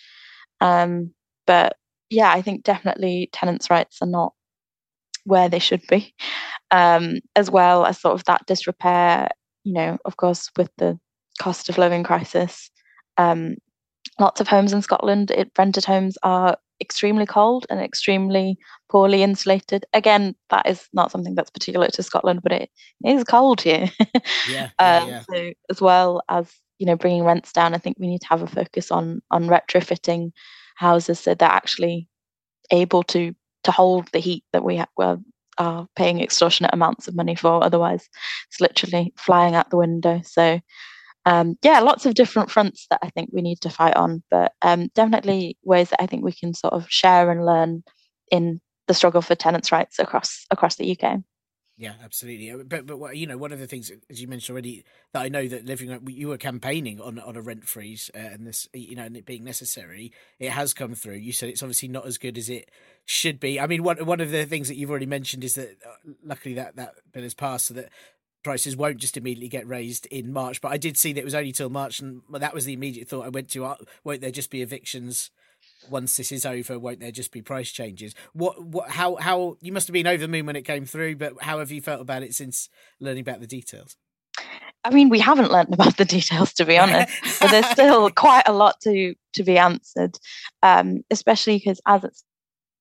Um, but yeah, I think definitely tenants' rights are not where they should be, um, as well as sort of that disrepair. You know, of course, with the cost of living crisis, um, lots of homes in Scotland, it, rented homes are extremely cold and extremely poorly insulated. Again, that is not something that's particular to Scotland, but it is cold here. yeah, yeah, yeah. So as well as you know bringing rents down, I think we need to have a focus on on retrofitting houses so they're actually able to to hold the heat that we well, are paying extortionate amounts of money for. Otherwise, it's literally flying out the window. So um, yeah, lots of different fronts that I think we need to fight on, but um, definitely ways that I think we can sort of share and learn in the struggle for tenants' rights across across the UK. Yeah, absolutely. Uh, but but you know, one of the things as you mentioned already that I know that living you were campaigning on on a rent freeze uh, and this you know and it being necessary, it has come through. You said it's obviously not as good as it should be. I mean, one one of the things that you've already mentioned is that uh, luckily that that bill has passed, so that prices won't just immediately get raised in March. But I did see that it was only till March, and that was the immediate thought I went to. Uh, won't there just be evictions once this is over? Won't there just be price changes? What? What? How? How? You must have been over the moon when it came through, but how have you felt about it since learning about the details? I mean, we haven't learned about the details to be honest, but there's still quite a lot to to be answered, um, especially because as it's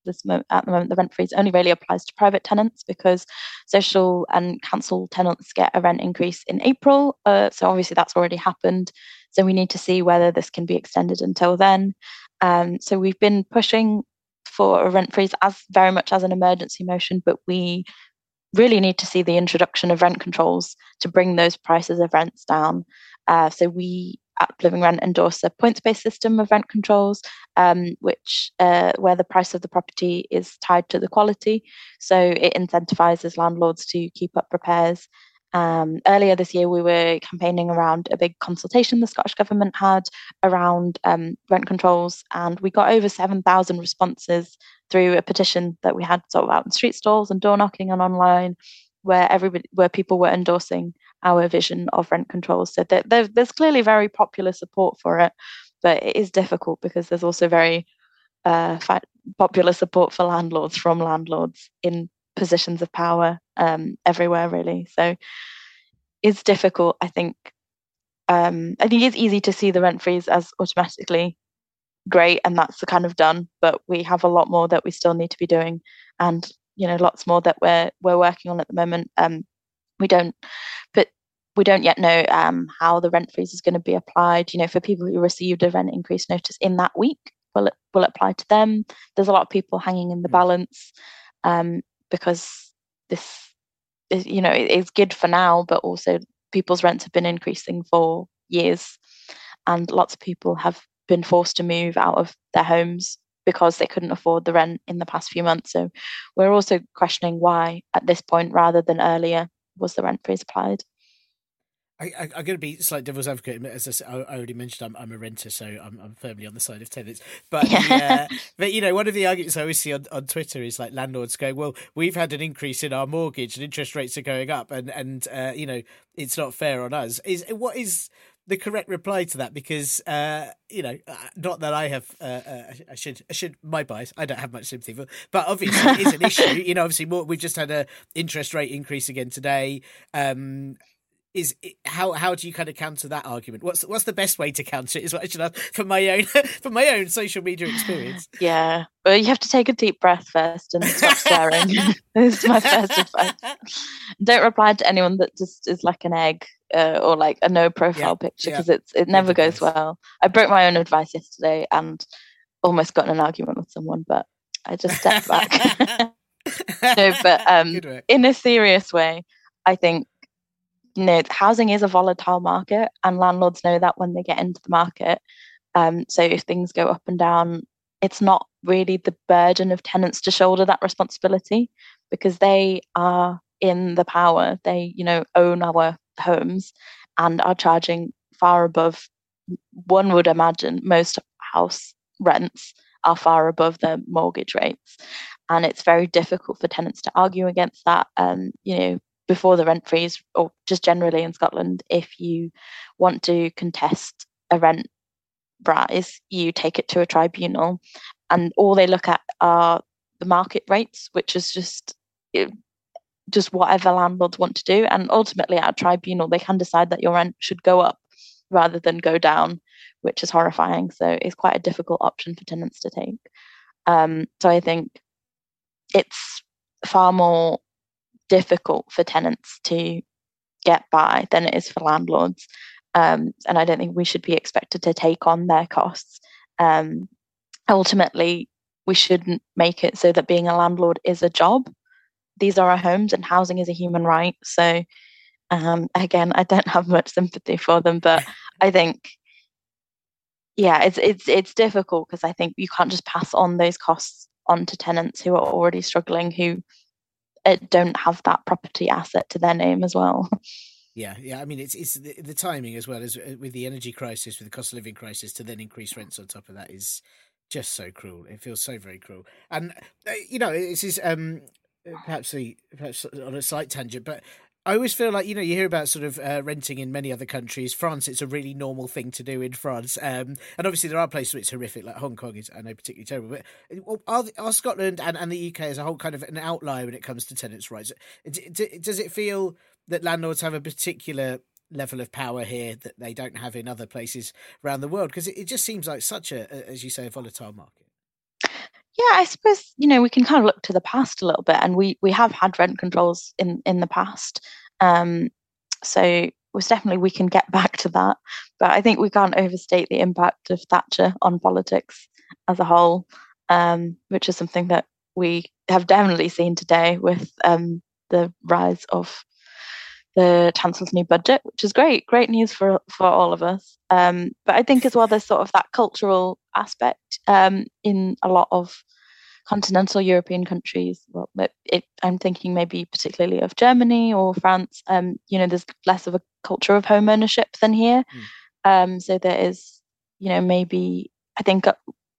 this at the moment, the rent freeze only really applies to private tenants because social and council tenants get a rent increase in April. Uh, so obviously that's already happened. So we need to see whether this can be extended until then. Um, so we've been pushing for a rent freeze as very much as an emergency motion, but we really need to see the introduction of rent controls to bring those prices of rents down. Uh, so we at Living Rent endorse a points-based system of rent controls, um, which uh, where the price of the property is tied to the quality. So it incentivizes landlords to keep up repairs. Um, earlier this year, we were campaigning around a big consultation the Scottish Government had around um, rent controls, and we got over 7,000 responses through a petition that we had sort of out in street stalls and door knocking and online, where everybody, where people were endorsing our vision of rent controls. So there, there, there's clearly very popular support for it, but it is difficult because there's also very uh, popular support for landlords from landlords in positions of power um, everywhere, really. So it's difficult. I think. Um, I think it's easy to see the rent freeze as automatically great, and that's the kind of done. But we have a lot more that we still need to be doing, and you know, lots more that we're we're working on at the moment. Um, we don't but we don't yet know um, how the rent freeze is going to be applied. You know, for people who received a rent increase notice in that week, will it will it apply to them? There's a lot of people hanging in the mm. balance um, because this is, you know, is good for now, but also people's rents have been increasing for years, and lots of people have been forced to move out of their homes because they couldn't afford the rent in the past few months. So we're also questioning why at this point rather than earlier was the rent freeze applied? I, I, am going to be slight devil's advocate. As I, I already mentioned, I'm, I'm a renter, so I'm, I'm firmly on the side of tenants. But yeah. uh, but you know, one of the arguments I always see on, on Twitter is like landlords going, "Well, we've had an increase in our mortgage, and interest rates are going up, and and uh, you know, it's not fair on us." Is what is the correct reply to that? Because uh, you know, uh, not that I have, uh, uh, I should, I should, my bias. I don't have much sympathy for, but obviously it is an issue. You know, obviously more, we just had a interest rate increase again today. Um, is how how do you kind of counter that argument? What's what's the best way to counter it? Is what I should ask from my own from my own social media experience. Yeah, well, you have to take a deep breath first and stop staring. this is my first advice. Don't reply to anyone that just is like an egg uh, or like a no profile yeah, picture because yeah. it's it never goes well. I broke my own advice yesterday and almost got in an argument with someone, but I just stepped back. no, but um, in a serious way, I think you know, housing is a volatile market, and landlords know that when they get into the market. Um, so if things go up and down, it's not really the burden of tenants to shoulder that responsibility because they are in the power. They, you know, own our homes and are charging far above. One would imagine most house rents are far above the mortgage rates, and it's very difficult for tenants to argue against that. Um, you know, before the rent freeze, or just generally in Scotland, if you want to contest a rent rise, you take it to a tribunal, and all they look at are the market rates, which is just it, just whatever landlords want to do. And ultimately, at a tribunal, they can decide that your rent should go up rather than go down, which is horrifying. So it's quite a difficult option for tenants to take. Um, so I think it's far more difficult for tenants to get by than it is for landlords. Um, and I don't think we should be expected to take on their costs. Um, ultimately, we shouldn't make it so that being a landlord is a job. These are our homes, and housing is a human right. So, um, again, I don't have much sympathy for them, but I think, yeah, it's it's it's difficult because I think you can't just pass on those costs on to tenants who are already struggling, who don't have that property asset to their name as well. Yeah, yeah. I mean, it's it's the, the, timing as well as uh, with the energy crisis, with the cost of living crisis, to then increase rents on top of that is just so cruel. It feels so very cruel. And uh, you know, this is um perhaps the perhaps on a slight tangent, but I always feel like you know you hear about sort of uh, renting in many other countries. France, it's a really normal thing to do in France, um, and obviously there are places where it's horrific, like Hong Kong is I know particularly terrible. But are, are Scotland and, and the UK as a whole kind of an outlier when it comes to tenants' rights? Does it feel that landlords have a particular level of power here that they don't have in other places around the world because it, it just seems like such a, as you say, a volatile market. Yeah, I suppose you know we can kind of look to the past a little bit, and we we have had rent controls in in the past, um, so was definitely we can get back to that. But I think we can't overstate the impact of Thatcher on politics as a whole, um, which is something that we have definitely seen today with um, the rise of the Chancellor's new budget, which is great, great news for for all of us. Um, but I think as well, there's sort of that cultural aspect um, in a lot of continental European countries. Well, it, I'm thinking maybe particularly of Germany or France. Um, you know, there's less of a culture of home ownership than here. Mm. so there is, you know, maybe I think uh,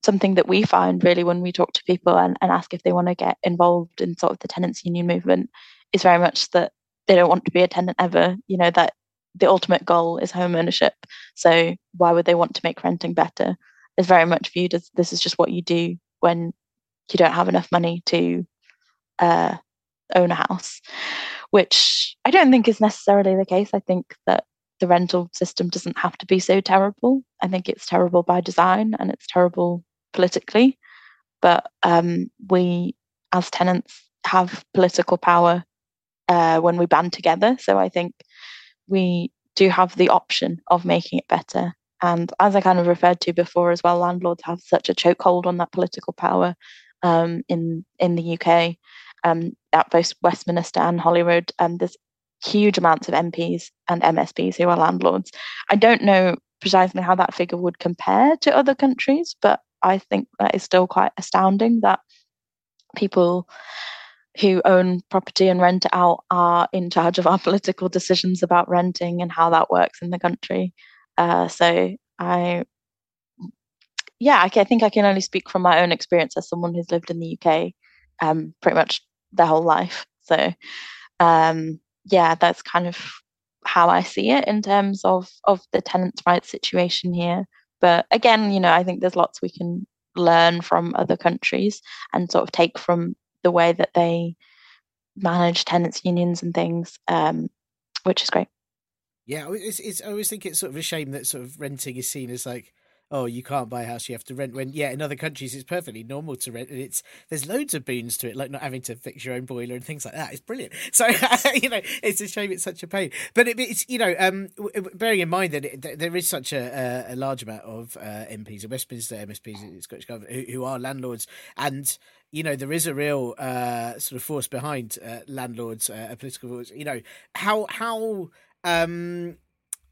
something that we find really when we talk to people and, and ask if they want to get involved in sort of the tenants union movement is very much that they don't want to be a tenant ever. You know that the ultimate goal is home ownership. So why would they want to make renting better? Is very much viewed as this is just what you do when you don't have enough money to uh, own a house, which I don't think is necessarily the case. I think that the rental system doesn't have to be so terrible. I think it's terrible by design and it's terrible politically. But um, we, as tenants, have political power uh, when we band together. So I think we do have the option of making it better. And as I kind of referred to before as well, landlords have such a chokehold on that political power um, in in the UK um, at both Westminster and Holyrood. And there's huge amounts of MPs and MSPs who are landlords. I don't know precisely how that figure would compare to other countries, but I think that is still quite astounding that people who own property and rent it out are in charge of our political decisions about renting and how that works in the country. Uh, so I, yeah, I, I, think I can only speak from my own experience as someone who's lived in the UK um, pretty much their whole life. So um, yeah, that's kind of how I see it in terms of of the tenants' rights situation here. But again, you know, I think there's lots we can learn from other countries and sort of take from the way that they manage tenants unions and things, um, which is great. Yeah, it's, it's, I always think it's sort of a shame that sort of renting is seen as like oh, you can't buy a house, you have to rent. When yeah, in other countries it's perfectly normal to rent, and it's there's loads of boons to it, like not having to fix your own boiler and things like that. It's brilliant. So you know, it's a shame it's such a pain. But it, it's you know, um, bearing in mind that it, there is such a, a large amount of uh, MPs, Westminster MSPs, in Scottish government, who, who are landlords, and you know there is a real uh, sort of force behind uh, landlords, uh, political force. You know how how um,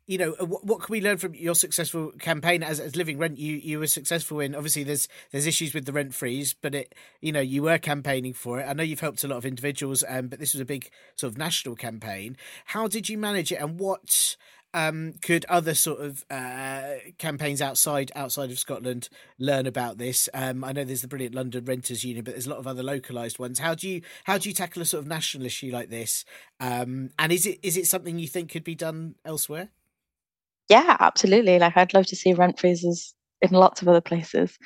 you know what, what, can we learn from your successful campaign as, as living rent you you were successful in obviously there's there's issues with the rent freeze but it you know you were campaigning for it i know you've helped a lot of individuals um, but this was a big sort of national campaign how did you manage it and what um, could other sort of uh, campaigns outside outside of Scotland learn about this? Um, I know there's the brilliant London Renters Union, but there's a lot of other localized ones. How do you how do you tackle a sort of national issue like this? Um, and is it is it something you think could be done elsewhere? Yeah, absolutely. Like I'd love to see rent freezes in lots of other places.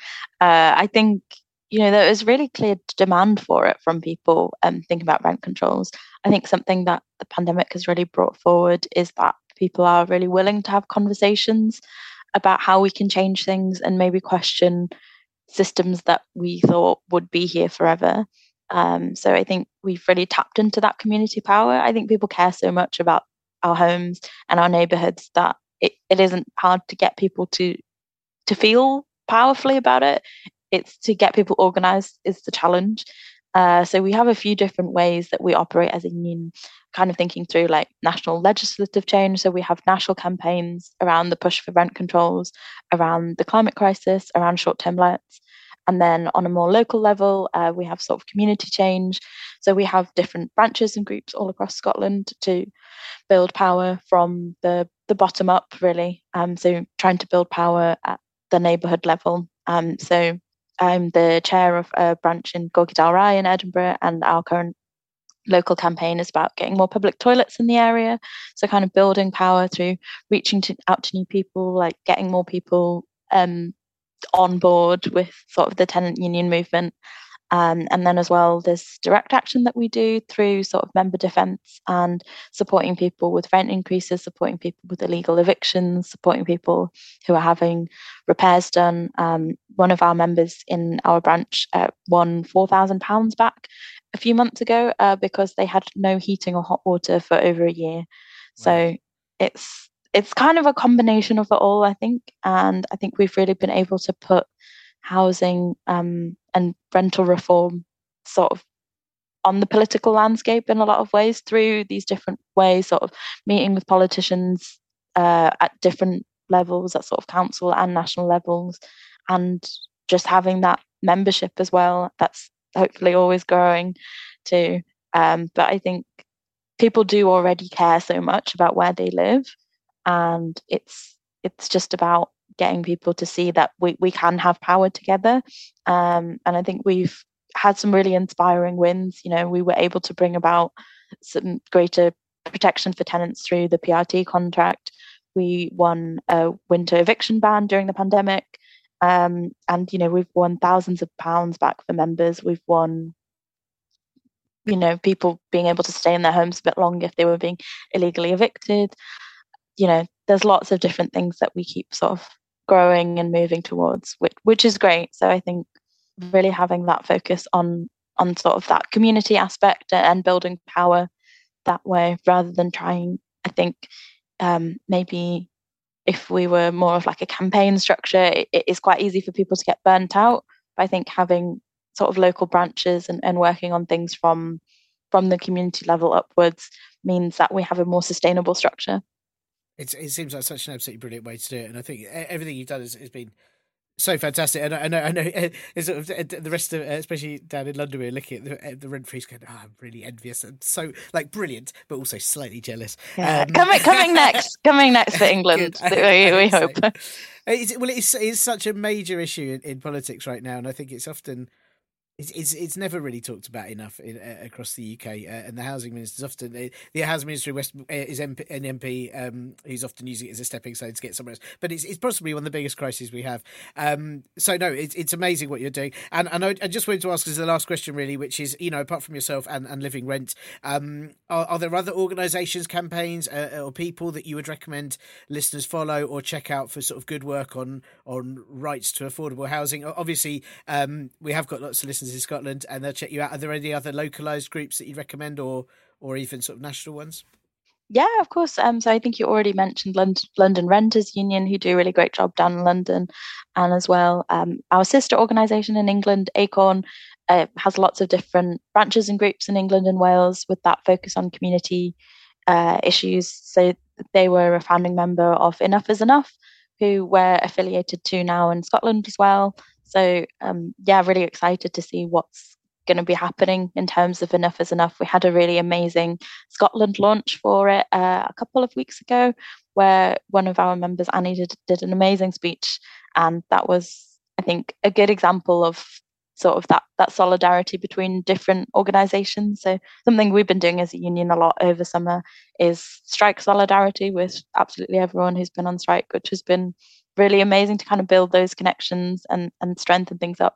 Uh, I think you know, there is really clear demand for it from people um, thinking about rent controls. I think something that the pandemic has really brought forward is that people are really willing to have conversations about how we can change things and maybe question systems that we thought would be here forever. Um, so I think we've really tapped into that community power. I think people care so much about our homes and our neighborhoods that it, it isn't hard to get people to to feel powerfully about it. It's to get people organized is the challenge. Uh, so we have a few different ways that we operate as a union, kind of thinking through like national legislative change. So we have national campaigns around the push for rent controls, around the climate crisis, around short-term lets. And then on a more local level, uh, we have sort of community change. So we have different branches and groups all across Scotland to build power from the, the bottom up, really. Um, so trying to build power at the neighbourhood level. Um, so I'm the chair of a branch in Gorgie Dalry in Edinburgh, and our current local campaign is about getting more public toilets in the area. So, kind of building power through reaching to, out to new people, like getting more people um, on board with sort of the tenant union movement. Um, and then as well, there's direct action that we do through sort of member defence and supporting people with rent increases, supporting people with illegal evictions, supporting people who are having repairs done. Um, one of our members in our branch uh, won £4,000 back a few months ago uh, because they had no heating or hot water for over a year. Wow. So it's it's kind of a combination of it all, I think. And I think we've really been able to put housing um, and rental reform sort of on the political landscape in a lot of ways through these different ways, sort of meeting with politicians uh, at different levels, at sort of council and national levels, and just having that membership as well. That's hopefully always growing too. Um, but I think people do already care so much about where they live, and it's it's just about getting people to see that we, we can have power together. Um, and I think we've had some really inspiring wins. You know, we were able to bring about some greater protection for tenants through the PRT contract. We won a winter eviction ban during the pandemic. Um, and, you know, we've won thousands of pounds back for members. We've won, you know, people being able to stay in their homes a bit longer if they were being illegally evicted. You know, there's lots of different things that we keep sort of growing and moving towards, which which is great. So I think really having that focus on on sort of that community aspect and building power that way rather than trying i think um, maybe if we were more of like a campaign structure it, it is quite easy for people to get burnt out but i think having sort of local branches and, and working on things from from the community level upwards means that we have a more sustainable structure it's, it seems like such an absolutely brilliant way to do it, and I think everything you've done has, has been so fantastic. And I know, I know, uh, sort of uh, the rest of, uh, especially down in London, we're looking at the, the rent freeze, going, oh, I'm really envious and so like brilliant, but also slightly jealous. Yeah. Um, coming, coming next, coming next for England, we, we hope. It's, well, it's, it's such a major issue in, in politics right now, and I think it's often it's, it's it's never really talked about enough in, uh, across the UK, uh, and the housing minister often uh, the housing minister in West uh, is MP, an MP um, who's often using it as a stepping stone to get somewhere else. But it's, it's possibly one of the biggest crises we have. Um, so no, it's it's amazing what you're doing, and and I, I just wanted to ask as the last question really, which is you know apart from yourself and, and Living Rent, um, are, are there other organisations, campaigns, uh, or people that you would recommend listeners follow or check out for sort of good work on on rights to affordable housing? Obviously, um, we have got lots of listeners in Scotland, and they'll check you out. Are there any other localized groups that you'd recommend, or or even sort of national ones? Yeah, of course. Um, so I think you already mentioned London, London Renters Union, who do a really great job down in London, and as well um, our sister organisation in England, Acorn, uh, has lots of different branches and groups in England and Wales with that focus on community uh, issues. So they were a founding member of Enough is Enough, who we're affiliated to now in Scotland as well. So um, yeah, really excited to see what's going to be happening in terms of Enough is Enough. We had a really amazing Scotland launch for it uh, a couple of weeks ago, where one of our members, Annie, did, did an amazing speech, and that was, I think, a good example of sort of that that solidarity between different organizations so something we've been doing as a union a lot over summer is strike solidarity with absolutely everyone who's been on strike which has been really amazing to kind of build those connections and and strengthen things up.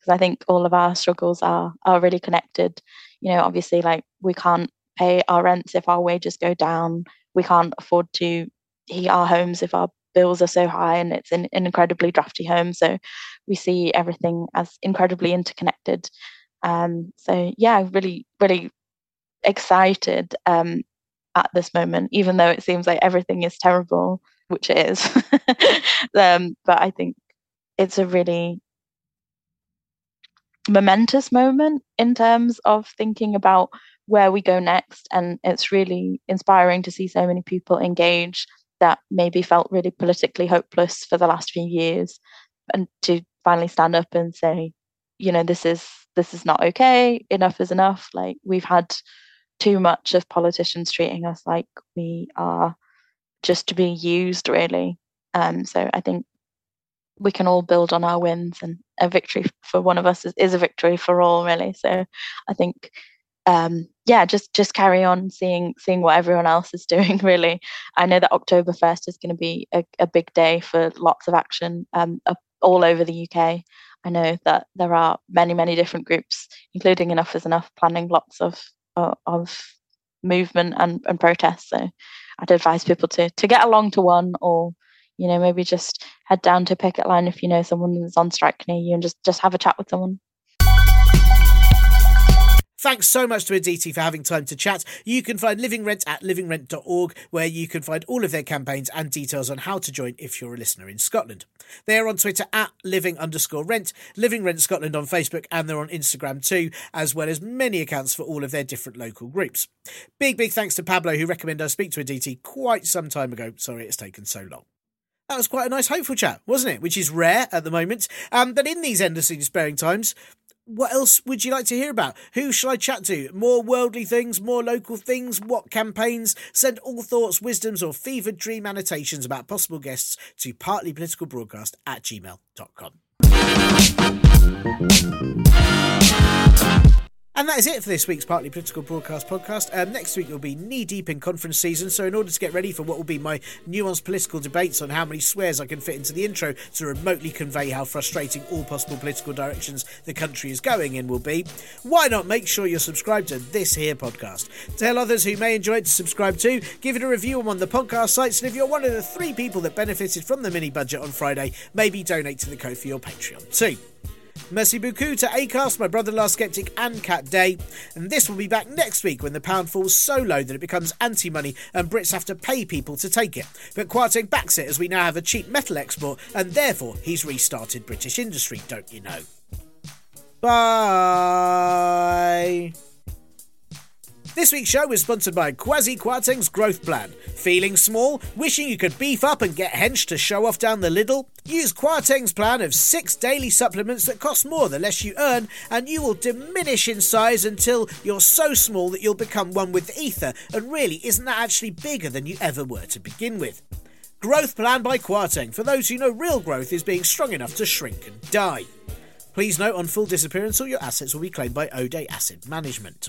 because I think all of our struggles are are really connected. You know, obviously, like we can't pay our rents if our wages go down. We can't afford to heat our homes if our bills are so high and it's an, an incredibly drafty home. So we see everything as incredibly interconnected. Um, so yeah, really, really excited um, at this moment, even though it seems like everything is terrible, which it is. um, but I think it's a really momentous moment in terms of thinking about where we go next. And it's really inspiring to see so many people engage that maybe felt really politically hopeless for the last few years and to finally stand up and say, you know, this is this is not okay, enough is enough. Like we've had too much of politicians treating us like we are just to be used really. Um, so I think we can all build on our wins and a victory for one of us is, is a victory for all really. So I think um, yeah, just just carry on seeing seeing what everyone else is doing. Really, I know that October first is going to be a, a, big day for lots of action um, all over the UK. I know that there are many many different groups, including Enough is Enough, planning lots of uh, of movement and, and protests. So I'd advise people to to get along to one or you know maybe just head down to picket line if you know someone that's on strike near you and just just have a chat with someone Thanks so much to Aditi for having time to chat. You can find Living Rent at livingrent.org, where you can find all of their campaigns and details on how to join if you're a listener in Scotland. They are on Twitter at living underscore rent, Living Rent Scotland on Facebook, and they're on Instagram too, as well as many accounts for all of their different local groups. Big, big thanks to Pablo, who recommended I speak to Aditi quite some time ago. Sorry it's taken so long. That was quite a nice, hopeful chat, wasn't it? Which is rare at the moment. Um, but in these endlessly despairing times, what else would you like to hear about? Who shall I chat to? More worldly things, more local things, what campaigns? Send all thoughts, wisdoms, or fevered dream annotations about possible guests to partlypoliticalbroadcast at gmail.com. And that is it for this week's Partly Political Broadcast podcast. Um, next week we'll be knee deep in conference season, so in order to get ready for what will be my nuanced political debates on how many swears I can fit into the intro to remotely convey how frustrating all possible political directions the country is going in will be, why not make sure you're subscribed to this here podcast? Tell others who may enjoy it to subscribe too, give it a review on one of the podcast sites, and if you're one of the three people that benefited from the mini budget on Friday, maybe donate to the Ko-fi or Patreon too. Merci beaucoup to Acast, my brother law skeptic, and Cat Day. And this will be back next week when the pound falls so low that it becomes anti money and Brits have to pay people to take it. But Kwarteng backs it as we now have a cheap metal export and therefore he's restarted British industry, don't you know? Bye. This week's show is sponsored by Kwasi Kwarteng's Growth Plan. Feeling small? Wishing you could beef up and get hench to show off down the Lidl? Use Kwarteng's plan of six daily supplements that cost more the less you earn, and you will diminish in size until you're so small that you'll become one with the ether, and really isn't that actually bigger than you ever were to begin with. Growth Plan by Kwarteng for those who know real growth is being strong enough to shrink and die. Please note on full disappearance, all your assets will be claimed by Odey Asset Management.